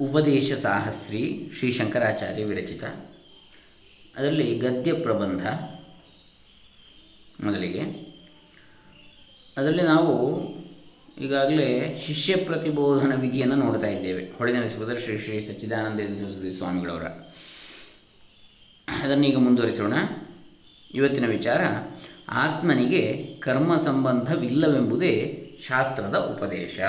ಉಪದೇಶ ಸಾಹಸ್ರಿ ಶ್ರೀ ಶಂಕರಾಚಾರ್ಯ ವಿರಚಿತ. ಅದರಲ್ಲಿ ಗದ್ಯ ಪ್ರಬಂಧ ಮೊದಲಿಗೆ. ಅದರಲ್ಲಿ ನಾವು ಈಗಾಗಲೇ ಶಿಷ್ಯ ಪ್ರತಿಬೋಧನ ವಿಧಿಯನ್ನು ನೋಡ್ತಾ ಇದ್ದೇವೆ. ಹೊಳೆನರಸಿಪುರ ಶ್ರೀ ಶ್ರೀ ಸಚ್ಚಿದಾನಂದ ಸ್ವಾಮಿಗಳವರ. ಅದನ್ನೀಗ ಮುಂದುವರಿಸೋಣ. ಇವತ್ತಿನ ವಿಚಾರ, ಆತ್ಮನಿಗೆ ಕರ್ಮ ಸಂಬಂಧವಿಲ್ಲವೆಂಬುದೇ ಶಾಸ್ತ್ರದ ಉಪದೇಶ.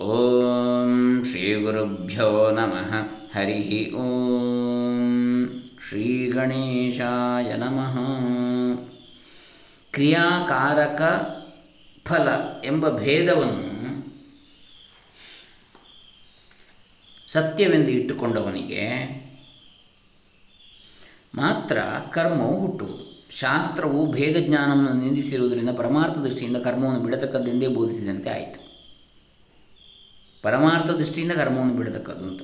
ಓಂ ಶ್ರೀ ಗುರುಭ್ಯೋ ನಮಃ ಹರಿ ಓಂ ಶ್ರೀ ಗಣೇಶಾಯ ನಮಃ ಕ್ರಿಯಾಕಾರಕ ಫಲ ಎಂಬ ಭೇದವನ್ನು ಸತ್ಯವೆಂದು ಇಟ್ಟುಕೊಂಡವನಿಗೆ ಮಾತ್ರ ಕರ್ಮವು ಹುಟ್ಟುವುದು. ಶಾಸ್ತ್ರವು ಭೇದ ಜ್ಞಾನವನ್ನು ನಿಂದಿಸಿರುವುದರಿಂದ ಪರಮಾರ್ಥ ದೃಷ್ಟಿಯಿಂದ ಕರ್ಮವನ್ನು ಬಿಡತಕ್ಕದ್ದೆಂದೇ ಬೋಧಿಸಿದಂತೆ ಆಯಿತು. ಪರಮಾರ್ಥ ದೃಷ್ಟಿಯಿಂದ ಕರ್ಮವನ್ನು ಬಿಡತಕ್ಕದ್ದು ಅಂತ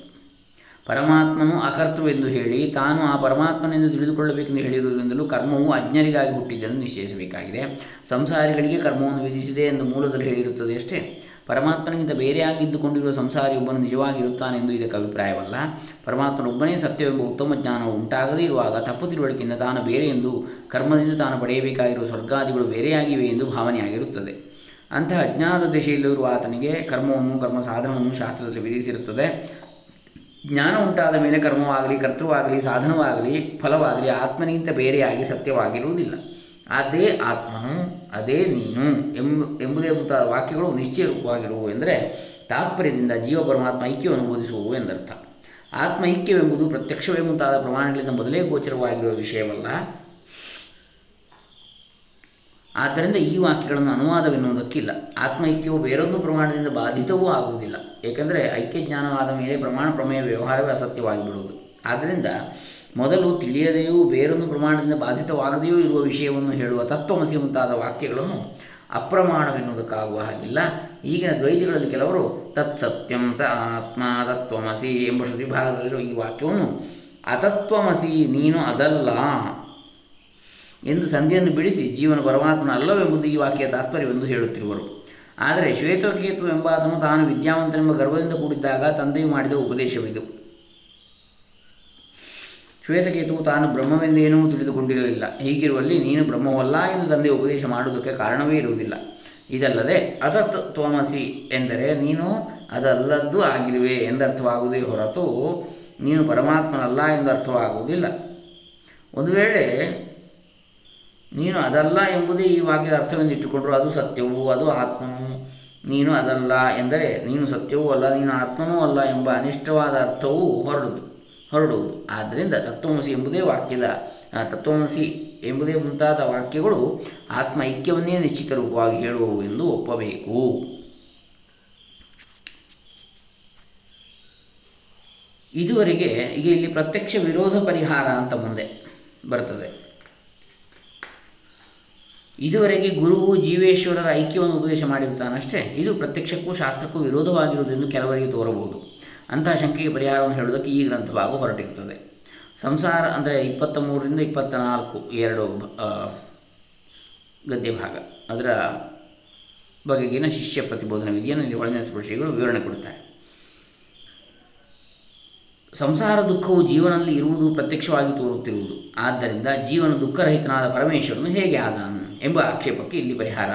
ಪರಮಾತ್ಮನು ಅಕರ್ತವೆಂದು ಹೇಳಿ, ತಾನು ಆ ಪರಮಾತ್ಮನೆಂದು ತಿಳಿದುಕೊಳ್ಳಬೇಕೆಂದು ಹೇಳಿರುವುದರಿಂದಲೂ ಕರ್ಮವು ಅಜ್ಞರಿಗಾಗಿ ಹುಟ್ಟಿದ್ದನ್ನು ನಿಶ್ಚಯಿಸಬೇಕಾಗಿದೆ. ಸಂಸಾರಿಗಳಿಗೆ ಕರ್ಮವನ್ನು ವಿಧಿಸಿದೆ ಎಂದು ಮೂಲದಲ್ಲಿ ಹೇಳಿರುತ್ತದೆ ಅಷ್ಟೇ. ಪರಮಾತ್ಮನಿಗಿಂತ ಬೇರೆಯಾಗಿದ್ದುಕೊಂಡಿರುವ ಸಂಸಾರಿಯೊಬ್ಬನು ನಿಜವಾಗಿರುತ್ತಾನೆಂದು ಇದಕ್ಕೆ ಅಭಿಪ್ರಾಯವಲ್ಲ. ಪರಮಾತ್ಮನೊಬ್ಬನೇ ಸತ್ಯವೆಂಬ ಉತ್ತಮ ಜ್ಞಾನವು ಉಂಟಾಗದೇ ಇರುವಾಗ ತಪ್ಪು ತಿಳುವಳಿಕೆಯಿಂದ ತಾನು ಬೇರೆ ಎಂದು, ಕರ್ಮದಿಂದ ತಾನು ಪಡೆಯಬೇಕಾಗಿರುವ ಸ್ವರ್ಗಾದಿಗಳು ಬೇರೆಯಾಗಿವೆ ಎಂದು ಭಾವನೆಯಾಗಿರುತ್ತದೆ. ಅಂತಹ ಅಜ್ಞಾನದ ದಿಶೆಯಲ್ಲಿರುವ ಆತನಿಗೆ ಕರ್ಮವನ್ನು ಕರ್ಮ ಸಾಧನವನ್ನು ಶಾಸ್ತ್ರದಲ್ಲಿ ವಿಧಿಸಿರುತ್ತದೆ. ಜ್ಞಾನ ಉಂಟಾದ ಮೇಲೆ ಕರ್ಮವಾಗಲಿ, ಕರ್ತೃವಾಗಲಿ, ಸಾಧನವಾಗಲಿ, ಫಲವಾಗಲಿ, ಆತ್ಮನಿಗಿಂತ ಬೇರೆಯಾಗಿ ಸತ್ಯವಾಗಿರುವುದಿಲ್ಲ. ಅದೇ ಆತ್ಮನು, ಅದೇ ನೀನು ಎಂಬ, ಎಂಬುದೇ ಮುಂತಾದ ವಾಕ್ಯಗಳು ನಿಶ್ಚಯ ರೂಪವಾಗಿರುವು ಎಂದರೆ ತಾತ್ಪರ್ಯದಿಂದ ಜೀವ ಪರಮಾತ್ಮ ಐಕ್ಯವನ್ನು ಬೋಧಿಸುವು ಎಂದರ್ಥ. ಆತ್ಮ ಐಕ್ಯವೆಂಬುದು ಪ್ರತ್ಯಕ್ಷವೇ ಮುಂತಾದ ಪ್ರಮಾಣಗಳಿಂದ ಮೊದಲೇ ಗೋಚರವಾಗಿರುವ ವಿಷಯವಲ್ಲ. ಆದ್ದರಿಂದ ಈ ವಾಕ್ಯಗಳನ್ನು ಅನುವಾದವೆನ್ನುವುದಕ್ಕಿಲ್ಲ. ಆತ್ಮೈಕ್ಯವು ಬೇರೊಂದು ಪ್ರಮಾಣದಿಂದ ಬಾಧಿತವೂ ಆಗುವುದಿಲ್ಲ. ಏಕೆಂದರೆ ಐಕ್ಯ ಜ್ಞಾನವಾದ ಮೇಲೆ ಪ್ರಮಾಣ ಪ್ರಮೇಯ ವ್ಯವಹಾರವೇ ಅಸತ್ಯವಾಗಿಬಿಡುವುದು. ಆದ್ದರಿಂದ ಮೊದಲು ತಿಳಿಯದೆಯೂ ಬೇರೊಂದು ಪ್ರಮಾಣದಿಂದ ಬಾಧಿತವಾಗದೆಯೂ ಇರುವ ವಿಷಯವನ್ನು ಹೇಳುವ ತತ್ವಮಸಿ ಮುಂತಾದ ವಾಕ್ಯಗಳನ್ನು ಅಪ್ರಮಾಣವೆನ್ನುವುದಕ್ಕಾಗುವ ಹಾಗಿಲ್ಲ. ಈಗಿನ ದ್ವೈತಿಗಳಲ್ಲಿ ಕೆಲವರು ತತ್ಸತ್ಯಂ ಸ ಆತ್ಮ ತತ್ವಮಸಿ ಎಂಬ ಶ್ರುತಿ ಭಾಗದಲ್ಲಿರುವ ಈ ವಾಕ್ಯವನ್ನು, ಅತತ್ವಮಸಿ ನೀನು ಅದಲ್ಲ ಎಂದು ಸಂಧಿಯನ್ನು ಬಿಡಿಸಿ ಜೀವನ ಪರಮಾತ್ಮನ ಅಲ್ಲವೆಂಬುದು ಈ ವಾಕ್ಯ ತಾತ್ಪರ್ಯವೆಂದು ಹೇಳುತ್ತಿರುವರು. ಆದರೆ ಶ್ವೇತಕೇತು ಎಂಬಾತನು ತಾನು ವಿದ್ಯಾವಂತನೆಂಬ ಗರ್ವದಿಂದ ಕೂಡಿದ್ದಾಗ ತಂದೆಯು ಮಾಡಿದ ಉಪದೇಶವಿದು. ಶ್ವೇತಕೇತುವು ತಾನು ಬ್ರಹ್ಮವೆಂದೇನೂ ತಿಳಿದುಕೊಂಡಿರಲಿಲ್ಲ. ಹೀಗಿರುವಲ್ಲಿ ನೀನು ಬ್ರಹ್ಮವಲ್ಲ ಎಂದು ತಂದೆ ಉಪದೇಶ ಮಾಡುವುದಕ್ಕೆ ಕಾರಣವೇ ಇರುವುದಿಲ್ಲ. ಇದಲ್ಲದೆ ಅತತ್ ತ್ವಮಸಿ ಎಂದರೆ ನೀನು ಅದಲ್ಲದ್ದು ಆಗಿರುವೆ ಎಂದರ್ಥವಾಗುವುದೇ ಹೊರತು ನೀನು ಪರಮಾತ್ಮನಲ್ಲ ಎಂದು ಅರ್ಥವಾಗುವುದಿಲ್ಲ. ಒಂದು ವೇಳೆ ನೀನು ಅದಲ್ಲ ಎಂಬುದೇ ಈ ವಾಕ್ಯದ ಅರ್ಥವೆಂದು ಇಟ್ಟುಕೊಂಡರು, ಅದು ಸತ್ಯವೂ, ಅದು ಆತ್ಮನು ನೀನು ಅದಲ್ಲ ಎಂದರೆ ನೀನು ಸತ್ಯವೂ ಅಲ್ಲ, ನೀನು ಆತ್ಮನೂ ಅಲ್ಲ ಎಂಬ ಅನಿಷ್ಟವಾದ ಅರ್ಥವು ಹೊರಡುದು, ಹೊರಡುವುದು. ಆದ್ದರಿಂದ ತತ್ವಮಸಿ ಎಂಬುದೇ ವಾಕ್ಯದ ತತ್ವಮಸಿ ಎಂಬುದೇ ಮುಂತಾದ ವಾಕ್ಯಗಳು ಆತ್ಮ ಐಕ್ಯವನ್ನೇ ನಿಶ್ಚಿತ ರೂಪವಾಗಿ ಹೇಳುವವು ಎಂದು ಒಪ್ಪಬೇಕು. ಇದುವರೆಗೆ ಈಗ ಇಲ್ಲಿ ಪ್ರತ್ಯಕ್ಷ ವಿರೋಧ ಪರಿಹಾರ ಅಂತ ಮುಂದೆ ಬರ್ತದೆ. ಇದುವರೆಗೆ ಗುರುವು ಜೀವೇಶ್ವರರ ಐಕ್ಯವನ್ನು ಉಪದೇಶ ಮಾಡಿರುತ್ತಾನಷ್ಟೇ ಇದು ಪ್ರತ್ಯಕ್ಷಕ್ಕೂ ಶಾಸ್ತ್ರಕ್ಕೂ ವಿರೋಧವಾಗಿರುವುದೆಂದು ಕೆಲವರಿಗೆ ತೋರಬಹುದು. ಅಂತಹ ಶಂಕೆಗೆ ಪರಿಹಾರವನ್ನು ಹೇಳುವುದಕ್ಕೆ ಈ ಗ್ರಂಥಭಾಗ ಹೊರಟಿರುತ್ತದೆ. ಸಂಸಾರ ಅಂದರೆ ಇಪ್ಪತ್ತ ಮೂರರಿಂದ ಇಪ್ಪತ್ತ ನಾಲ್ಕು ಎರಡು ಗದ್ಯ ಭಾಗ. ಅದರ ಬಗೆಗಿನ ಶಿಷ್ಯ ಪ್ರತಿಬೋಧನ ವಿಧಿಯನ್ನು ಒಳಗಿನ ಸ್ಪರ್ಶಿಗಳು ವಿವರಣೆ ಕೊಡುತ್ತಾರೆ ಸಂಸಾರ ದುಃಖವು ಜೀವನದಲ್ಲಿ ಇರುವುದು ಪ್ರತ್ಯಕ್ಷವಾಗಿ ತೋರುತ್ತಿರುವುದು. ಆದ್ದರಿಂದ ಜೀವನ ದುಃಖರಹಿತನಾದ ಪರಮೇಶ್ವರನು ಹೇಗೆ ಆದಾನು? ಎಂಬ ಆಕ್ಷೇಪಕ್ಕೆ ಇಲ್ಲಿ ಪರಿಹಾರ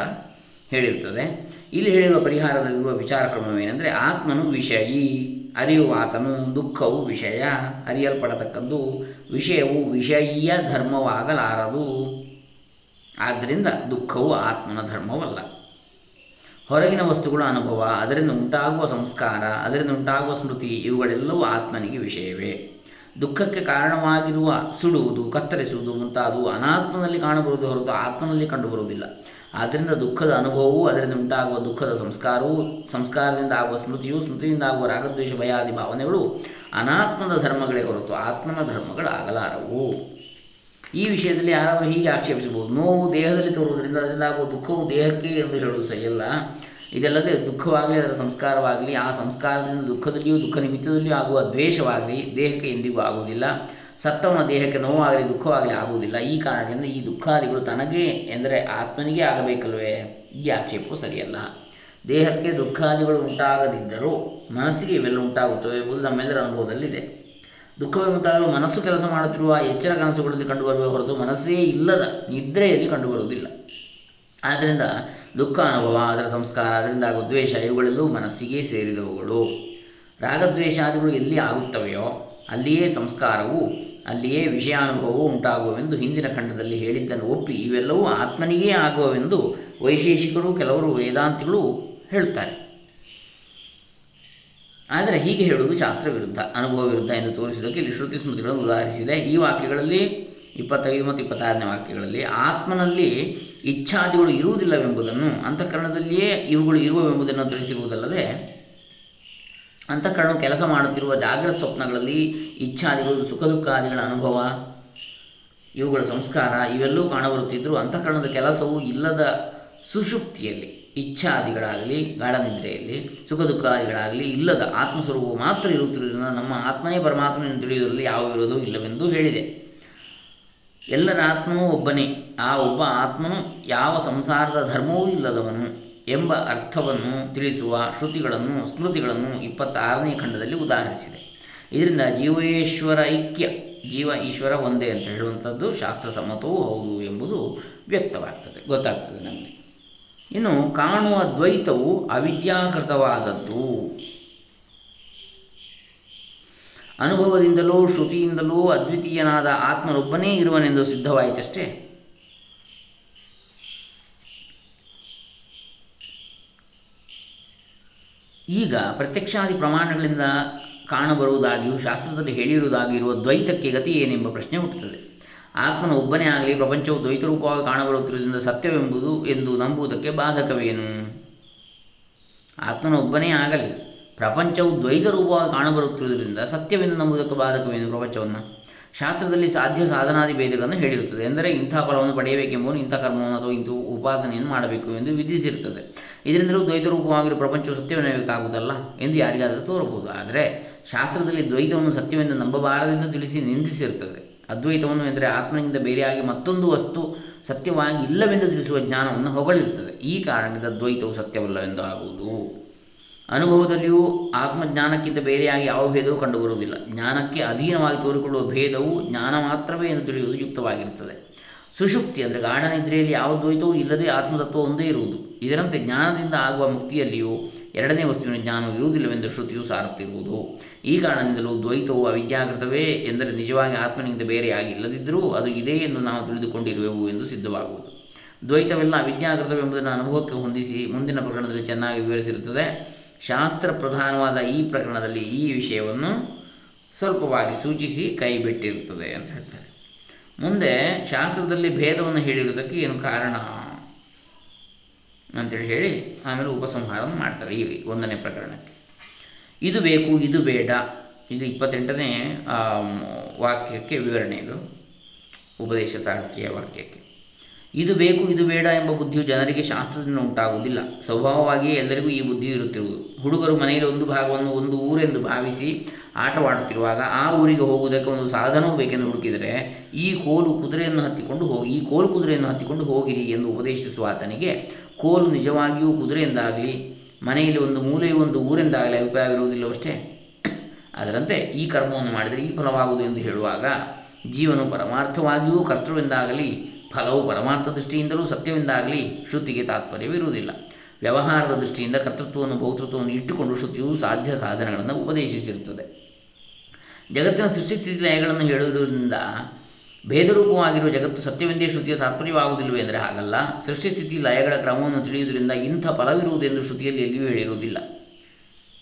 ಹೇಳಿರುತ್ತದೆ. ಇಲ್ಲಿ ಹೇಳಿರುವ ಪರಿಹಾರದಲ್ಲಿರುವ ವಿಚಾರ ಕ್ರಮವೇನೆಂದರೆ ಆತ್ಮನು ವಿಷಯಿ ಅರಿಯುವ ಆತನು ದುಃಖವು ವಿಷಯ, ಅರಿಯಲ್ಪಡತಕ್ಕದ್ದು ವಿಷಯವು ವಿಷಯೀಯ ಧರ್ಮವಾಗಲಾರದು. ಆದ್ದರಿಂದ ದುಃಖವು ಆತ್ಮನ ಧರ್ಮವಲ್ಲ. ಹೊರಗಿನ ವಸ್ತುಗಳ ಅನುಭವ, ಅದರಿಂದ ಉಂಟಾಗುವ ಸಂಸ್ಕಾರ, ಅದರಿಂದ ಉಂಟಾಗುವ ಸ್ಮೃತಿ ಇವುಗಳೆಲ್ಲವೂ ಆತ್ಮನಿಗೆ ವಿಷಯವೇ. ದುಃಖಕ್ಕೆ ಕಾರಣವಾಗಿರುವ ಸುಡುವುದು, ಕತ್ತರಿಸುವುದು ಮುಂತಾದವು ಅನಾತ್ಮನಲ್ಲಿ ಕಾಣಬರುವುದು ಹೊರತು ಆತ್ಮನಲ್ಲಿ ಕಂಡುಬರುವುದಿಲ್ಲ. ಆದ್ದರಿಂದ ದುಃಖದ ಅನುಭವವು ಅದರಿಂದ ಉಂಟಾಗುವ ದುಃಖದ ಸಂಸ್ಕಾರವು, ಸಂಸ್ಕಾರದಿಂದ ಆಗುವ ಸ್ಮೃತಿಯು, ಸ್ಮೃತಿಯಿಂದ ಆಗುವ ರಾಗದ್ವೇಷ ಭಯಾದಿ ಭಾವನೆಗಳು ಅನಾತ್ಮದ ಧರ್ಮಗಳೇ ಹೊರತು ಆತ್ಮನ ಧರ್ಮಗಳಾಗಲಾರವು. ಈ ವಿಷಯದಲ್ಲಿ ಯಾರಾದರೂ ಹೀಗೆ ಆಕ್ಷೇಪಿಸಬಹುದು, ನೋವು ದೇಹದಲ್ಲಿ ತೋರುವುದರಿಂದ ಅದರಿಂದ ಆಗುವ ದುಃಖವು ದೇಹಕ್ಕೆ ಎಂದು ಹೇಳುವುದು ಸರಿಯಲ್ಲ. ಇದಲ್ಲದೆ ದುಃಖವಾಗಲಿ, ಅದರ ಸಂಸ್ಕಾರವಾಗಲಿ, ಆ ಸಂಸ್ಕಾರದಿಂದ ದುಃಖದಲ್ಲಿಯೂ, ದುಃಖ ನಿಮಿತ್ತದಲ್ಲಿಯೂ ಆಗುವ ದ್ವೇಷವಾಗಲಿ, ದೇಹಕ್ಕೆ ಎಂದಿಗೂ ಆಗುವುದಿಲ್ಲ. ಸತ್ತವನ ದೇಹಕ್ಕೆ ನೋವಾಗಲಿ, ದುಃಖವಾಗಲಿ ಆಗುವುದಿಲ್ಲ. ಈ ಕಾರಣದಿಂದ ಈ ದುಃಖಾದಿಗಳು ತನಗೇ ಎಂದರೆ ಆತ್ಮನಿಗೆ ಆಗಬೇಕಲ್ವೇ? ಈ ಆಕ್ಷೇಪವು ಸರಿಯಲ್ಲ. ದೇಹಕ್ಕೆ ದುಃಖಾದಿಗಳು ಉಂಟಾಗದಿದ್ದರೂ ಮನಸ್ಸಿಗೆ ಇವೆಲ್ಲ ಉಂಟಾಗುತ್ತವೆ ಎಂಬುದು ನಮ್ಮೆಲ್ಲರ ಅನುಭವದಲ್ಲಿದೆ. ದುಃಖವೇ ಮನಸ್ಸು ಕೆಲಸ ಮಾಡುತ್ತಿರುವ ಎಚ್ಚರ ಕನಸುಗಳಲ್ಲಿ ಕಂಡುಬರುವ ಹೊರತು ಮನಸ್ಸೇ ಇಲ್ಲದ ನಿದ್ರೆಯಲ್ಲಿ ಕಂಡುಬರುವುದಿಲ್ಲ. ಆದ್ದರಿಂದ ದುಃಖ ಅನುಭವ, ಅದರ ಸಂಸ್ಕಾರ, ಅದರಿಂದ ಆಗುವ ದ್ವೇಷ, ಇವುಗಳೆಲ್ಲವೂ ಮನಸ್ಸಿಗೆ ಸೇರಿದವುಗಳು. ರಾಗದ್ವೇಷಾದಿಗಳು ಎಲ್ಲಿ ಆಗುತ್ತವೆಯೋ, ಅಲ್ಲಿಯೇ ಸಂಸ್ಕಾರವು, ಅಲ್ಲಿಯೇ ವಿಷಯಾನುಭವವು ಉಂಟಾಗುವವೆಂದು ಹಿಂದಿನ ಖಂಡದಲ್ಲಿ ಹೇಳಿದ್ದನ್ನು ಒಪ್ಪಿ, ಇವೆಲ್ಲವೂ ಆತ್ಮನಿಗೇ ಆಗುವವೆಂದು ವೈಶೇಷಿಕರು, ಕೆಲವರು ವೇದಾಂತಿಗಳು ಹೇಳುತ್ತಾರೆ. ಆದರೆ ಹೀಗೆ ಹೇಳುವುದು ಶಾಸ್ತ್ರ ವಿರುದ್ಧ ಅನುಭವ ವಿರುದ್ಧ ಎಂದು ತೋರಿಸುವುದಕ್ಕೆ ಇಲ್ಲಿ ಶ್ರುತಿ ಸ್ಮೃತಿಗಳನ್ನು ಉದಾಹರಿಸಿದೆ. ಈ ವಾಕ್ಯಗಳಲ್ಲಿ, ಇಪ್ಪತ್ತೈದು ಮತ್ತು ಇಪ್ಪತ್ತಾರನೇ ವಾಕ್ಯಗಳಲ್ಲಿ, ಆತ್ಮನಲ್ಲಿ ಇಚ್ಛಾದಿಗಳು ಇರುವುದಿಲ್ಲವೆಂಬುದನ್ನು, ಅಂತಃಕರಣದಲ್ಲಿಯೇ ಇವುಗಳು ಇರುವವೆಂಬುದನ್ನು ತಿಳಿಸಿರುವುದಲ್ಲದೆ, ಅಂತಃಕರಣವು ಕೆಲಸ ಮಾಡುತ್ತಿರುವ ಜಾಗ್ರತ ಸ್ವಪ್ನಗಳಲ್ಲಿ ಇಚ್ಛಾದಿಗಳು ಸುಖ ದುಃಖಾದಿಗಳ ಅನುಭವ, ಇವುಗಳ ಸಂಸ್ಕಾರ ಇವೆಲ್ಲವೂ ಕಾಣಬರುತ್ತಿದ್ದರೂ ಅಂತಃಕರಣದ ಕೆಲಸವು ಇಲ್ಲದ ಸುಷುಪ್ತಿಯಲ್ಲಿ, ಇಚ್ಛಾದಿಗಳಾಗಲಿ, ಗಾಢನಿದ್ರೆಯಲ್ಲಿ ಸುಖ ದುಃಖಾದಿಗಳಾಗಲಿ ಇಲ್ಲದ ಆತ್ಮಸ್ವರೂಪವು ಮಾತ್ರ ಇರುತ್ತಿರುವುದರಿಂದ ನಮ್ಮ ಆತ್ಮನೇ ಪರಮಾತ್ಮನೆಯನ್ನು ತಿಳಿಯುವುದರಲ್ಲಿ ಯಾವ ವಿರೋಧವೂ ಇಲ್ಲವೆಂದು ಹೇಳಿದೆ. ಎಲ್ಲರ ಆತ್ಮವೂ ಒಬ್ಬನೇ. ಆ ಒಬ್ಬ ಆತ್ಮನು ಯಾವ ಸಂಸಾರದ ಧರ್ಮವೂ ಇಲ್ಲದವನು ಎಂಬ ಅರ್ಥವನ್ನು ತಿಳಿಸುವ ಶ್ರುತಿಗಳನ್ನು, ಸ್ಮೃತಿಗಳನ್ನು ಇಪ್ಪತ್ತಾರನೇ ಖಂಡದಲ್ಲಿ ಉದಾಹರಿಸಿದೆ. ಇದರಿಂದ ಜೀವೇಶ್ವರ ಐಕ್ಯ, ಜೀವ ಈಶ್ವರ ಒಂದೇ ಅಂತ ಹೇಳುವಂಥದ್ದು ಶಾಸ್ತ್ರ ಸಮ್ಮತವೂ ಹೌದು ಎಂಬುದು ವ್ಯಕ್ತವಾಗ್ತದೆ, ಗೊತ್ತಾಗ್ತದೆ ನಮಗೆ. ಇನ್ನು ಕಾಣುವ ದ್ವೈತವು ಅವಿದ್ಯಾಕೃತವಾದದ್ದು. ಅನುಭವದಿಂದಲೂ, ಶ್ರುತಿಯಿಂದಲೋ ಅದ್ವಿತೀಯನಾದ ಆತ್ಮನೊಬ್ಬನೇ ಇರುವನೆಂದು ಸಿದ್ಧವಾಯಿತಷ್ಟೇ. ಈಗ ಪ್ರತ್ಯಕ್ಷಾದಿ ಪ್ರಮಾಣಗಳಿಂದ ಕಾಣಬರುವುದಾಗಿಯೂ, ಶಾಸ್ತ್ರದಲ್ಲಿ ಹೇಳಿರುವುದಾಗಿರುವ ದ್ವೈತಕ್ಕೆ ಗತಿ ಏನೆಂಬ ಪ್ರಶ್ನೆ ಹುಟ್ಟುತ್ತದೆ. ಆತ್ಮನ ಒಬ್ಬನೇ ಆಗಲಿ ಪ್ರಪಂಚವು ದ್ವೈತ ರೂಪವಾಗಿ ಕಾಣಬರುತ್ತಿರುವುದರಿಂದ ಸತ್ಯವೆಂಬುದು ಎಂದು ನಂಬುವುದಕ್ಕೆ ಬಾಧಕವೇನು? ಆತ್ಮನ ಒಬ್ಬನೇ ಆಗಲಿ. ಪ್ರಪಂಚವು ದ್ವೈತ ರೂಪವಾಗಿ ಕಾಣಬರುತ್ತಿರುವುದರಿಂದ ಸತ್ಯವೆಂದು ನಂಬುವುದಕ್ಕೆ ಬಾಧಕವೇನು ಪ್ರಪಂಚವನ್ನು ಶಾಸ್ತ್ರದಲ್ಲಿ ಸಾಧ್ಯ ಸಾಧನಾದಿ ಭೇದಗಳನ್ನು ಹೇಳಿರುತ್ತದೆ. ಎಂದರೆ ಇಂಥ ಫಲವನ್ನು ಪಡೆಯಬೇಕೆಂಬುದು ಇಂಥ ಕರ್ಮವನ್ನು ಅಥವಾ ಇಂಥ ಉಪಾಸನೆಯನ್ನು ಮಾಡಬೇಕು ಎಂದು ವಿಧಿಸಿರುತ್ತದೆ. ಇದರಿಂದಲೂ ದ್ವೈತ ರೂಪವಾಗಿರುವ ಪ್ರಪಂಚವು ಸತ್ಯವೆನ್ನಬೇಕಾಗುವುದಲ್ಲ ಎಂದು ಯಾರಿಗಾದರೂ ತೋರಬಹುದು. ಆದರೆ ಶಾಸ್ತ್ರದಲ್ಲಿ ದ್ವೈತವನ್ನು ಸತ್ಯವೆಂದು ನಂಬಬಾರದೆಂದು ತಿಳಿಸಿ ನಿಂದಿಸಿರುತ್ತದೆ. ಅದ್ವೈತವನ್ನು ಎಂದರೆ ಆತ್ಮನಿಂದ ಬೇರೆಯಾಗಿ ಮತ್ತೊಂದು ವಸ್ತು ಸತ್ಯವಾಗಿ ಇಲ್ಲವೆಂದು ತಿಳಿಸುವ ಜ್ಞಾನವನ್ನು ಹೊಗಳಿರುತ್ತದೆ. ಈ ಕಾರಣದಿಂದ ದ್ವೈತವು ಸತ್ಯವಲ್ಲವೆಂದು ಆಗುವುದು. ಅನುಭವದಲ್ಲಿಯೂ ಆತ್ಮಜ್ಞಾನಕ್ಕಿಂತ ಬೇರೆಯಾಗಿ ಯಾವ ಭೇದವೂ ಕಂಡುಬರುವುದಿಲ್ಲ. ಜ್ಞಾನಕ್ಕೆ ಅಧೀನವಾಗಿ ತೋರಿಕೊಳ್ಳುವ ಭೇದವು ಜ್ಞಾನ ಮಾತ್ರವೇ ಎಂದು ತಿಳಿಯುವುದು ಯುಕ್ತವಾಗಿರುತ್ತದೆ. ಸುಷುಪ್ತಿ ಅಂದರೆ ಗಾಢನಿದ್ರೆಯಲ್ಲಿ ಯಾವ ದ್ವೈತವೂ ಇಲ್ಲದೆ ಆತ್ಮತತ್ವ ಒಂದೇ ಇರುವುದು. ಇದರಂತೆ ಜ್ಞಾನದಿಂದ ಆಗುವ ಮುಕ್ತಿಯಲ್ಲಿಯೂ ಎರಡನೇ ವಸ್ತುವಿನ ಜ್ಞಾನವು ಇರುವುದಿಲ್ಲವೆಂದು ಶ್ರುತಿಯು ಸಾರುತ್ತಿರುವುದು ಈ ಕಾರಣದಿಂದಲೂ ದ್ವೈತವು ಅವಿದ್ಯಾಕೃತವೇ ಎಂದರೆ ನಿಜವಾಗಿ ಆತ್ಮನಿಂದ ಬೇರೆಯಾಗಿ ಇಲ್ಲದಿದ್ದರೂ ಅದು ಇದೇ ಎಂದು ನಾವು ತಿಳಿದುಕೊಂಡಿರುವೆವು ಎಂದು ಸಿದ್ಧವಾಗುವುದು. ದ್ವೈತವೆಲ್ಲ ಅವಿದ್ಯಾಕೃತವೆಂಬುದನ್ನು ಅನುಭವಕ್ಕೆ ಹೊಂದಿಸಿ ಮುಂದಿನ ಪ್ರಕರಣದಲ್ಲಿ ಚೆನ್ನಾಗಿ ವಿವರಿಸಿರುತ್ತದೆ. ಶಾಸ್ತ್ರ ಪ್ರಧಾನವಾದ ಈ ಪ್ರಕರಣದಲ್ಲಿ ಈ ವಿಷಯವನ್ನು ಸ್ವಲ್ಪವಾಗಿ ಸೂಚಿಸಿ ಕೈ ಬಿಟ್ಟಿರುತ್ತದೆ ಅಂತ ಹೇಳ್ತಾರೆ. ಮುಂದೆ ಶಾಸ್ತ್ರದಲ್ಲಿ ಭೇದವನ್ನು ಹೇಳಿರುವುದಕ್ಕೆ ಏನು ಕಾರಣ ಅಂತೇಳಿ ಹೇಳಿ ಆಮೇಲೆ ಉಪಸಂಹಾರವನ್ನು ಮಾಡ್ತಾರೆ ಈ ಒಂದನೇ ಪ್ರಕರಣಕ್ಕೆ. ಇದು ಬೇಕು, ಇದು ಬೇಡ. ಇದು ಇಪ್ಪತ್ತೆಂಟನೇ ವಾಕ್ಯಕ್ಕೆ ವಿವರಣೆ ಇದು. ಉಪದೇಶ ಸಹಸ್ರಿಯ ವಾಕ್ಯಕ್ಕೆ. ಇದು ಬೇಕು, ಇದು ಬೇಡ ಎಂಬ ಬುದ್ಧಿಯು ಜನರಿಗೆ ಶಾಸ್ತ್ರದಿಂದ ಉಂಟಾಗುವುದಿಲ್ಲ. ಸ್ವಭಾವವಾಗಿಯೇ ಎಲ್ಲರಿಗೂ ಈ ಬುದ್ಧಿಯು ಇರುತ್ತಿರುವುದು. ಹುಡುಗರು ಮನೆಯಲ್ಲಿ ಒಂದು ಭಾಗವನ್ನು ಒಂದು ಊರೆಂದು ಭಾವಿಸಿ ಆಟವಾಡುತ್ತಿರುವಾಗ ಆ ಊರಿಗೆ ಹೋಗುವುದಕ್ಕೆ ಒಂದು ಸಾಧನವೂ ಬೇಕೆಂದು ಹುಡುಕಿದರೆ, ಈ ಕೋಲು ಕುದುರೆಯನ್ನು ಹತ್ತಿಕೊಂಡು ಹೋಗಿ, ಈ ಕೋಲು ಕುದುರೆಯನ್ನು ಹತ್ತಿಕೊಂಡು ಹೋಗಿರಿ ಎಂದು ಉಪದೇಶಿಸುವ ಆತನಿಗೆ, ಕೋಲು ನಿಜವಾಗಿಯೂ ಕುದುರೆಯಿಂದಾಗಲಿ, ಮನೆಯಲ್ಲಿ ಒಂದು ಮೂಲೆಯು ಒಂದು ಊರೆಂದಾಗಲಿ ಅಭಿಪ್ರಾಯವಿರುವುದಿಲ್ಲವಷ್ಟೇ? ಅದರಂತೆ, ಈ ಕರ್ಮವನ್ನು ಮಾಡಿದರೆ ಈ ಫಲವಾಗುವುದು ಎಂದು ಹೇಳುವಾಗ, ಜೀವನು ಪರಮಾರ್ಥವಾಗಿಯೂ ಕರ್ತೃವೆಂದಾಗಲಿ ಫಲವು ಪರಮಾರ್ಥ ದೃಷ್ಟಿಯಿಂದಲೂ ಸತ್ಯವೆಂದಾಗಲಿ ಶ್ರುತಿಗೆ ತಾತ್ಪರ್ಯವಿರುವುದಿಲ್ಲ. ವ್ಯವಹಾರದ ದೃಷ್ಟಿಯಿಂದ ಕರ್ತೃತ್ವವನ್ನು, ಭೌತೃತ್ವವನ್ನು ಇಟ್ಟುಕೊಂಡು ಶ್ರುತಿಯು ಸಾಧ್ಯ ಸಾಧನಗಳನ್ನು ಉಪದೇಶಿಸಿರುತ್ತದೆ. ಜಗತ್ತಿನ ಸೃಷ್ಟಿಸ್ಥಿತಿ ಲಯಗಳನ್ನು ಹೇಳುವುದರಿಂದ ಭೇದರೂಪವಾಗಿರುವ ಜಗತ್ತು ಸತ್ಯವೆಂದೇ ಶ್ರುತಿಯ ತಾತ್ಪರ್ಯವಾಗುವುದಿಲ್ಲವೇ ಎಂದರೆ ಹಾಗಲ್ಲ. ಸೃಷ್ಟಿಸ್ಥಿತಿ ಲಯಗಳ ಕ್ರಮವನ್ನು ತಿಳಿಯುವುದರಿಂದ ಇಂಥ ಫಲವಿರುವುದೆಂದು ಶ್ರುತಿಯಲ್ಲಿ ಎಲ್ಲಿಯೂ ಹೇಳಿರುವುದಿಲ್ಲ.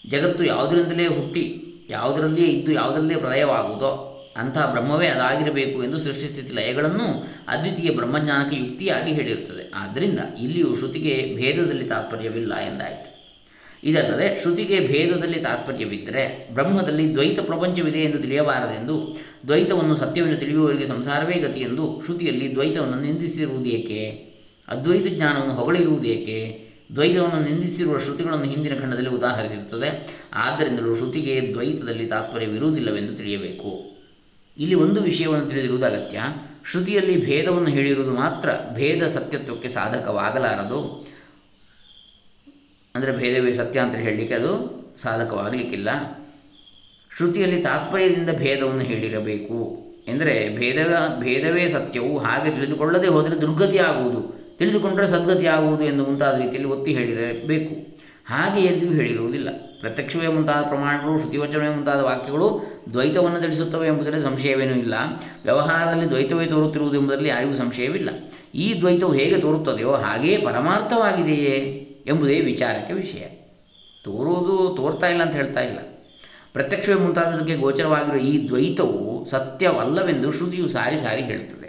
ಜಗತ್ತು ಯಾವುದರಿಂದಲೇ ಹುಟ್ಟಿ, ಯಾವುದರಲ್ಲಿಯೇ ಇದ್ದು ಯಾವುದರಲ್ಲೇ ಪ್ರಳಯವಾಗುವುದೋ ಅಂತಹ ಬ್ರಹ್ಮವೇ ಅದಾಗಿರಬೇಕು ಎಂದು ಸೃಷ್ಟಿಸ್ಥಿತಿ ಲಯಗಳನ್ನು ಅದ್ವಿತೀಯ ಬ್ರಹ್ಮಜ್ಞಾನಕ್ಕೆ ಯುಕ್ತಿಯಾಗಿ ಹೇಳಿರುತ್ತದೆ. ಆದ್ದರಿಂದ ಇಲ್ಲಿಯೂ ಶ್ರುತಿಗೆ ಭೇದದಲ್ಲಿ ತಾತ್ಪರ್ಯವಿಲ್ಲ ಎಂದಾಯಿತು. ಇದಲ್ಲದೆ ಶ್ರುತಿಗೆ ಭೇದದಲ್ಲಿ ತಾತ್ಪರ್ಯವಿದ್ದರೆ ಬ್ರಹ್ಮದಲ್ಲಿ ದ್ವೈತ ಪ್ರಪಂಚವಿದೆ ಎಂದು ತಿಳಿಯಬಾರದೆಂದು, ದ್ವೈತವನ್ನು ಸತ್ಯವೆಂದು ತಿಳಿಯುವವರಿಗೆ ಸಂಸಾರವೇ ಗತಿ ಎಂದು ಶ್ರುತಿಯಲ್ಲಿ ದ್ವೈತವನ್ನು ನಿಂದಿಸಿರುವುದು ಏಕೆ? ಅದ್ವೈತ ಜ್ಞಾನವನ್ನು ಹೊಗಳಿರುವುದು ಏಕೆ? ದ್ವೈತವನ್ನು ನಿಂದಿಸಿರುವ ಶ್ರುತಿಗಳನ್ನು ಹಿಂದಿನ ಖಂಡದಲ್ಲಿ ಉದಾಹರಿಸಿರುತ್ತದೆ. ಆದ್ದರಿಂದಲೂ ಶ್ರುತಿಗೆ ದ್ವೈತದಲ್ಲಿ ತಾತ್ಪರ್ಯವಿರುವುದಿಲ್ಲವೆಂದು ತಿಳಿಯಬೇಕು. ಇಲ್ಲಿ ಒಂದು ವಿಷಯವನ್ನು ತಿಳಿದಿರುವುದು ಅಗತ್ಯ. ಶ್ರುತಿಯಲ್ಲಿ ಭೇದವನ್ನು ಹೇಳಿರುವುದು ಮಾತ್ರ ಭೇದ ಸತ್ಯತ್ವಕ್ಕೆ ಸಾಧಕವಾಗಲಾರದು. ಅಂದರೆ ಭೇದವೇ ಸತ್ಯ ಅಂತ ಹೇಳಲಿಕ್ಕೆ ಅದು ಸಾಧಕವಾಗಲಿಕ್ಕಿಲ್ಲ. ಶ್ರುತಿಯಲ್ಲಿ ತಾತ್ಪರ್ಯದಿಂದ ಭೇದವನ್ನು ಹೇಳಿರಬೇಕು. ಎಂದರೆ ಭೇದವ, ಭೇದವೇ ಸತ್ಯವು ಹಾಗೆ ತಿಳಿದುಕೊಳ್ಳದೆ ಹೋದರೆ ದುರ್ಗತಿ ಆಗುವುದು ತಿಳಿದುಕೊಂಡರೆ ಸದ್ಗತಿ ಆಗುವುದು ಎಂದು ಮುಂತಾದ ರೀತಿಯಲ್ಲಿ ಒತ್ತಿ ಹೇಳಿರಬೇಕು. ಹಾಗೆ ಎಲ್ಲಿಯೂ ಹೇಳಿರುವುದಿಲ್ಲ. ಪ್ರತ್ಯಕ್ಷವೇ ಮುಂತಾದ ಪ್ರಮಾಣಗಳು, ಶ್ರುತಿವಚನವೇ ಮುಂತಾದ ವಾಕ್ಯಗಳು ದ್ವೈತವನ್ನು ತಿಳಿಸುತ್ತವೆ ಎಂಬುದರಲ್ಲಿ ಸಂಶಯವೇನೂ ಇಲ್ಲ. ವ್ಯವಹಾರದಲ್ಲಿ ದ್ವೈತವೇ ತೋರುತ್ತಿರುವುದು ಎಂಬುದರಲ್ಲಿ ಯಾರಿಗೂ ಸಂಶಯವಿಲ್ಲ. ಈ ದ್ವೈತವು ಹೇಗೆ ತೋರುತ್ತದೆಯೋ ಹಾಗೆಯೇ ಪರಮಾರ್ಥವಾಗಿದೆಯೇ ಎಂಬುದೇ ವಿಚಾರಕ್ಕೆ ವಿಷಯ. ತೋರುವುದು ತೋರ್ತಾ ಇಲ್ಲ ಅಂತ ಹೇಳ್ತಾ ಇಲ್ಲ. ಪ್ರತ್ಯಕ್ಷವೇ ಮುಂತಾದದಕ್ಕೆ ಗೋಚರವಾಗಿರುವ ಈ ದ್ವೈತವು ಸತ್ಯವಲ್ಲವೆಂದು ಶ್ರುತಿಯು ಸಾರಿ ಸಾರಿ ಹೇಳುತ್ತದೆ.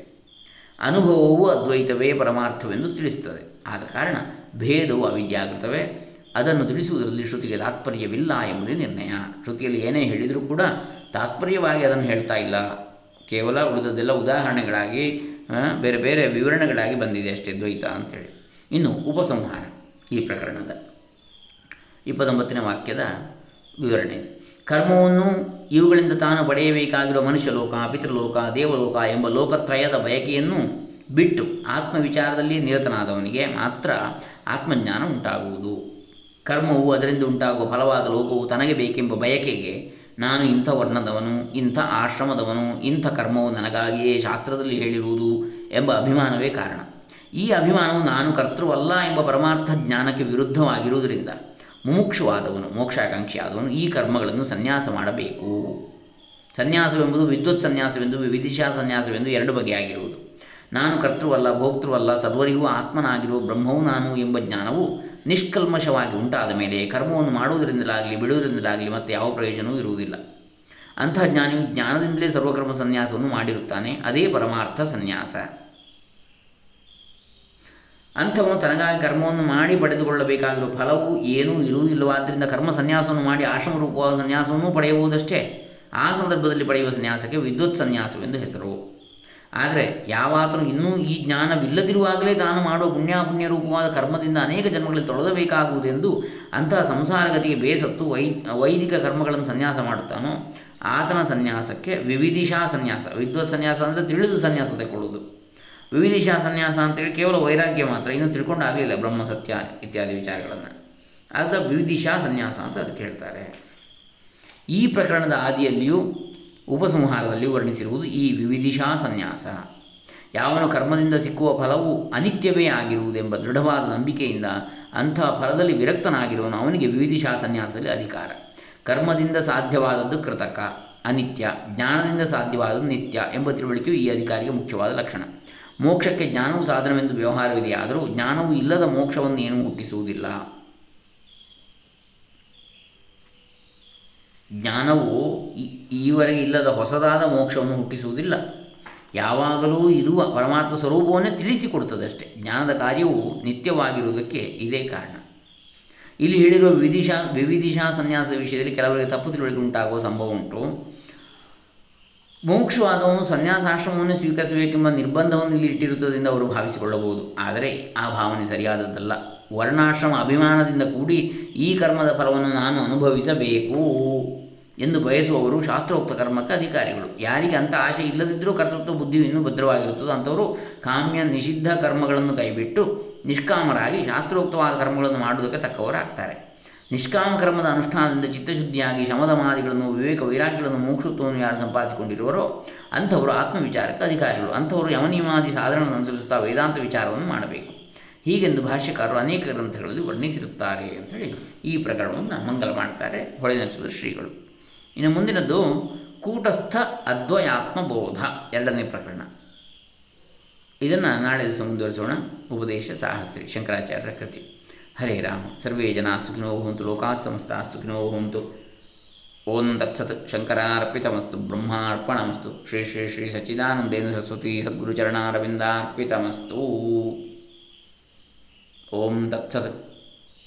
ಅನುಭವವು ಅದ್ವೈತವೇ ಪರಮಾರ್ಥವೆಂದು ತಿಳಿಸುತ್ತದೆ. ಆದ ಕಾರಣ ಭೇದವು ಅವಿದ್ಯಾಗೃತವೇ ಅದನ್ನು ತಿಳಿಸುವುದರಲ್ಲಿ ಶ್ರುತಿಗೆ ತಾತ್ಪರ್ಯವಿಲ್ಲ ಎಂಬುದೇ ನಿರ್ಣಯ. ಶ್ರುತಿಯಲ್ಲಿ ಏನೇ ಹೇಳಿದರೂ ಕೂಡ ತಾತ್ಪರ್ಯವಾಗಿ ಅದನ್ನು ಹೇಳ್ತಾ ಇಲ್ಲ. ಕೇವಲ ಉಳಿದದ್ದೆಲ್ಲ ಉದಾಹರಣೆಗಳಾಗಿ ಬೇರೆ ಬೇರೆ ವಿವರಣೆಗಳಾಗಿ ಬಂದಿದೆ ಅಷ್ಟೇ ದ್ವೈತ ಅಂಥೇಳಿ. ಇನ್ನು ಉಪಸಂಹಾರ ಈ ಪ್ರಕರಣದ ಇಪ್ಪತ್ತೊಂಬತ್ತನೇ ವಾಕ್ಯದ ವಿವರಣೆ. ಕರ್ಮವನ್ನು ಇವುಗಳಿಂದ ತಾನು ಪಡೆಯಬೇಕಾಗಿರುವ ಮನುಷ್ಯಲೋಕ, ಪಿತೃಲೋಕ, ದೇವಲೋಕ ಎಂಬ ಲೋಕತ್ರಯದ ಬಯಕೆಯನ್ನು ಬಿಟ್ಟು ಆತ್ಮವಿಚಾರದಲ್ಲಿ ನಿರತನಾದವನಿಗೆ ಮಾತ್ರ ಆತ್ಮಜ್ಞಾನ ಉಂಟಾಗುವುದು. ಕರ್ಮವು ಅದರಿಂದ ಉಂಟಾಗುವ ಫಲವಾದ ಲೋಕವು ತನಗೆ ಬೇಕೆಂಬ ಬಯಕೆಗೆ ನಾನು ಇಂಥ ವರ್ಣದವನು, ಇಂಥ ಆಶ್ರಮದವನು, ಇಂಥ ಕರ್ಮವು ನನಗಾಗಿಯೇ ಶಾಸ್ತ್ರದಲ್ಲಿ ಹೇಳಿರುವುದು ಎಂಬ ಅಭಿಮಾನವೇ ಕಾರಣ. ಈ ಅಭಿಮಾನವು ನಾನು ಕರ್ತೃವಲ್ಲ ಎಂಬ ಪರಮಾರ್ಥ ಜ್ಞಾನಕ್ಕೆ ವಿರುದ್ಧವಾಗಿರುವುದರಿಂದ ಮುಮುಕ್ಷವಾದವನು, ಮೋಕ್ಷಾಕಾಂಕ್ಷಿಯಾದವನು ಈ ಕರ್ಮಗಳನ್ನು ಸನ್ಯಾಸ ಮಾಡಬೇಕು. ಸನ್ಯಾಸವೆಂಬುದು ವಿದ್ವತ್ ಸನ್ಯಾಸವೆಂದು ವಿವಿಧಿಶಾ ಸನ್ಯಾಸವೆಂದು ಎರಡು ಬಗೆಯಾಗಿರುವುದು. ನಾನು ಕರ್ತೃವಲ್ಲ, ಭೋಕ್ತೃವಲ್ಲ, ಸರ್ವರಿಗೂ ಆತ್ಮನಾಗಿರುವ ಬ್ರಹ್ಮವು ನಾನು ಎಂಬ ಜ್ಞಾನವು ನಿಷ್ಕಲ್ಮಶವಾಗಿ ಉಂಟಾದ ಮೇಲೆ ಕರ್ಮವನ್ನು ಮಾಡುವುದರಿಂದಲಾಗಲಿ, ಬಿಡುವುದರಿಂದಲಾಗಲಿ ಮತ್ತೆ ಯಾವ ಪ್ರಯೋಜನವೂ ಇರುವುದಿಲ್ಲ. ಅಂಥ ಜ್ಞಾನಿಯು ಜ್ಞಾನದಿಂದಲೇ ಸರ್ವಕರ್ಮ ಸನ್ಯಾಸವನ್ನು ಮಾಡಿರುತ್ತಾನೆ. ಅದೇ ಪರಮಾರ್ಥ ಸನ್ಯಾಸ. ಅಂಥವನು ತನಗಾಗಿ ಕರ್ಮವನ್ನು ಮಾಡಿ ಪಡೆದುಕೊಳ್ಳಬೇಕಾಗಿರುವ ಫಲವು ಏನೂ ಇರುವುದಿಲ್ಲವಾದ್ದರಿಂದ ಕರ್ಮ ಸನ್ಯಾಸವನ್ನು ಮಾಡಿ ಆಶ್ರಮ ರೂಪವಾದ ಸನ್ಯಾಸವನ್ನು ಪಡೆಯುವುದಷ್ಟೇ ಆ ಸಂದರ್ಭದಲ್ಲಿ ಪಡೆಯುವ ಸನ್ಯಾಸಕ್ಕೆ ವಿದ್ಯುತ್ ಸನ್ಯಾಸವೆಂದು ಹೆಸರು. ಆದರೆ ಯಾವಾಗಲೂ ಇನ್ನೂ ಈ ಜ್ಞಾನವಿಲ್ಲದಿರುವಾಗಲೇ ತಾನು ಮಾಡುವ ಪುಣ್ಯಾಪುಣ್ಯ ರೂಪವಾದ ಕರ್ಮದಿಂದ ಅನೇಕ ಜನ್ಮಗಳಲ್ಲಿ ತೊಳೆದಬೇಕಾಗುವುದೆಂದು ಅಂತಹ ಸಂಸಾರಗತಿಗೆ ಬೇಸತ್ತು ವೈ, ವೈದಿಕ ಕರ್ಮಗಳನ್ನು ಸನ್ಯಾಸ ಮಾಡುತ್ತಾನೋ, ಆತನ ಸನ್ಯಾಸಕ್ಕೆ ವಿವಿಧಿಶಾ ಸನ್ಯಾಸ, ವಿದ್ವತ್ ಸನ್ಯಾಸ ಅಂದರೆ ತಿಳಿದು ಸನ್ಯಾಸ ತಗೊಳ್ಳುವುದು ವಿವಿಧಿಶಾ ಸನ್ಯಾಸ ಅಂತೇಳಿ ಕೇವಲ ವೈರಾಗ್ಯ ಮಾತ್ರ, ಇನ್ನೂ ತಿಳ್ಕೊಂಡಾಗಲಿಲ್ಲ ಬ್ರಹ್ಮ, ಸತ್ಯ ಇತ್ಯಾದಿ ವಿಚಾರಗಳನ್ನು. ಆದ ವಿವಿಧಿಶಾ ಸನ್ಯಾಸ ಅಂತ ಅದಕ್ಕೆ ಹೇಳ್ತಾರೆ ಈ ಪ್ರಕರಣದ ಆದಿಯಲ್ಲಿಯೂ ಉಪಸಂಹಾರದಲ್ಲಿ ವರ್ಣಿಸಿರುವುದು ಈ ವಿವಿಧಿಶಾ ಸನ್ಯಾಸ. ಯಾವನು ಕರ್ಮದಿಂದ ಸಿಕ್ಕುವ ಫಲವು ಅನಿತ್ಯವೇ ಆಗಿರುವುದೆಂಬ ದೃಢವಾದ ನಂಬಿಕೆಯಿಂದ ಅಂಥ ಫಲದಲ್ಲಿ ವಿರಕ್ತನಾಗಿರುವನು ಅವನಿಗೆ ವಿವಿಧಿಶಾ ಸನ್ಯಾಸದಲ್ಲಿ ಅಧಿಕಾರ. ಕರ್ಮದಿಂದ ಸಾಧ್ಯವಾದದ್ದು ಕೃತಕ, ಅನಿತ್ಯ, ಜ್ಞಾನದಿಂದ ಸಾಧ್ಯವಾದದ್ದು ನಿತ್ಯ ಎಂಬ ತಿಳುವಳಿಕೆಯು ಈ ಅಧಿಕಾರಿಗೆ ಮುಖ್ಯವಾದ ಲಕ್ಷಣ. ಮೋಕ್ಷಕ್ಕೆ ಜ್ಞಾನವು ಸಾಧನವೆಂದು ವ್ಯವಹಾರವಿದೆಯಾದರೂ ಜ್ಞಾನವು ಇಲ್ಲದ ಮೋಕ್ಷವನ್ನು ಏನೂ ಹುಟ್ಟಿಸುವುದಿಲ್ಲ. ಜ್ಞಾನವು ಈವರೆಗೆ ಇಲ್ಲದ ಹೊಸದಾದ ಮೋಕ್ಷವನ್ನು ಹುಟ್ಟಿಸುವುದಿಲ್ಲ. ಯಾವಾಗಲೂ ಇರುವ ಪರಮಾತ್ಮ ಸ್ವರೂಪವನ್ನೇ ತಿಳಿಸಿಕೊಡುತ್ತದೆ ಅಷ್ಟೇ. ಜ್ಞಾನದ ಕಾರ್ಯವು ನಿತ್ಯವಾಗಿರುವುದಕ್ಕೆ ಇದೇ ಕಾರಣ. ಇಲ್ಲಿ ಹೇಳಿರುವ ವಿವಿಧಿಶಾ ವಿವಿಧಿಶಾ ಸನ್ಯಾಸದ ವಿಷಯದಲ್ಲಿ ಕೆಲವರಿಗೆ ತಪ್ಪು ತಿಳುವಳಿಕೆ ಉಂಟಾಗುವ ಸಂಭವ ಉಂಟು. ಮೋಕ್ಷವಾದವನು ಸನ್ಯಾಸಾಶ್ರಮವನ್ನು ಸ್ವೀಕರಿಸಬೇಕೆಂಬ ನಿರ್ಬಂಧವನ್ನು ಇಲ್ಲಿ ಇಟ್ಟಿರುತ್ತದೆಂದು ಅವರು ಭಾವಿಸಿಕೊಳ್ಳಬಹುದು. ಆದರೆ ಆ ಭಾವನೆ ಸರಿಯಾದದ್ದಲ್ಲ. ವರ್ಣಾಶ್ರಮ ಅಭಿಮಾನದಿಂದ ಕೂಡಿ ಈ ಕರ್ಮದ ಫಲವನ್ನು ನಾನು ಅನುಭವಿಸಬೇಕು. ಎಂದು ಬಯಸುವವರು ಶಾಸ್ತ್ರೋಕ್ತ ಕರ್ಮಕ್ಕೆ ಅಧಿಕಾರಿಗಳು. ಯಾರಿಗೆ ಅಂಥ ಆಶೆ ಇಲ್ಲದಿದ್ದರೂ ಕರ್ತೃತ್ವ ಬುದ್ಧಿಯು ಇನ್ನೂ ಭದ್ರವಾಗಿರುತ್ತದೆ. ಅಂಥವರು ಕಾಮ್ಯ ನಿಷಿದ್ಧ ಕರ್ಮಗಳನ್ನು ಕೈಬಿಟ್ಟು ನಿಷ್ಕಾಮರಾಗಿ ಶಾಸ್ತ್ರೋಕ್ತವಾದ ಕರ್ಮಗಳನ್ನು ಮಾಡುವುದಕ್ಕೆ ತಕ್ಕವರಾಗ್ತಾರೆ. ನಿಷ್ಕಾಮ ಕರ್ಮದ ಅನುಷ್ಠಾನದಿಂದ ಚಿತ್ತಶುದ್ಧಿಯಾಗಿ ಶಮದಮಾದಿಗಳನ್ನು, ವಿವೇಕ ವೈರಾಗ್ಯಗಳನ್ನು ಮೋಕ್ಷತ್ವವನ್ನು ಯಾರು ಸಂಪಾದಿಸಿಕೊಂಡಿರುವರೋ ಅಂಥವರು ಆತ್ಮವಿಚಾರಕ್ಕೆ ಅಧಿಕಾರಿಗಳು. ಅಂಥವರು ಯಮನಿಯಮಾದಿ ಸಾಧನಗಳನ್ನು ಅನುಸರಿಸುತ್ತಾ ವೇದಾಂತ ವಿಚಾರವನ್ನು ಮಾಡಬೇಕು. ಹೀಗೆಂದು ಭಾಷ್ಯಕಾರರು ಅನೇಕ ಗ್ರಂಥಗಳಲ್ಲಿ ವರ್ಣಿಸಿರುತ್ತಾರೆ ಅಂತೇಳಿ ಈ ಪ್ರಕರಣವನ್ನು ಮಂಗಲ ಮಾಡ್ತಾರೆ ಹೊಳೆನರಸಿದ ಶ್ರೀಗಳು. ಇನ್ನು ಮುಂದಿನದ್ದು ಕೂಟಸ್ಥ ಅದ್ವಯಾತ್ಮಬೋಧ, ಎರಡನೇ ಪ್ರಕರಣ. ಇದನ್ನು ನಾಳೆ ದಿವಸ ಮುಂದುವರಿಸೋಣ. ಉಪದೇಶ ಸಾಹಸ್ರಿ ಶಂಕರಾಚಾರ್ಯರ ಕೃತಿ. ಹರೇ ರಾಮ, ಸರ್ವೇ ಜನ ಸುಖಿನೋ ಭವಂತು, ಲೋಕಾ ಸುಖಿನೋ ಭವಂತು. ಓಂ ದತ್ಸತ್ ಶಂಕರಾರ್ಪಿತಮಸ್ತು, ಬ್ರಹ್ಮಾರ್ಪಣಮಸ್ತು. ಶ್ರೀ ಶ್ರೀ ಶ್ರೀ ಸಚ್ಚಿದಾನಂದೇಂದ್ರ ಸರಸ್ವತಿ ಸದ್ಗುರುಚರಣಾರವಿಂದಾರ್ಪಿತಮಸ್ತು. ಓಂ ತತ್ಸತ್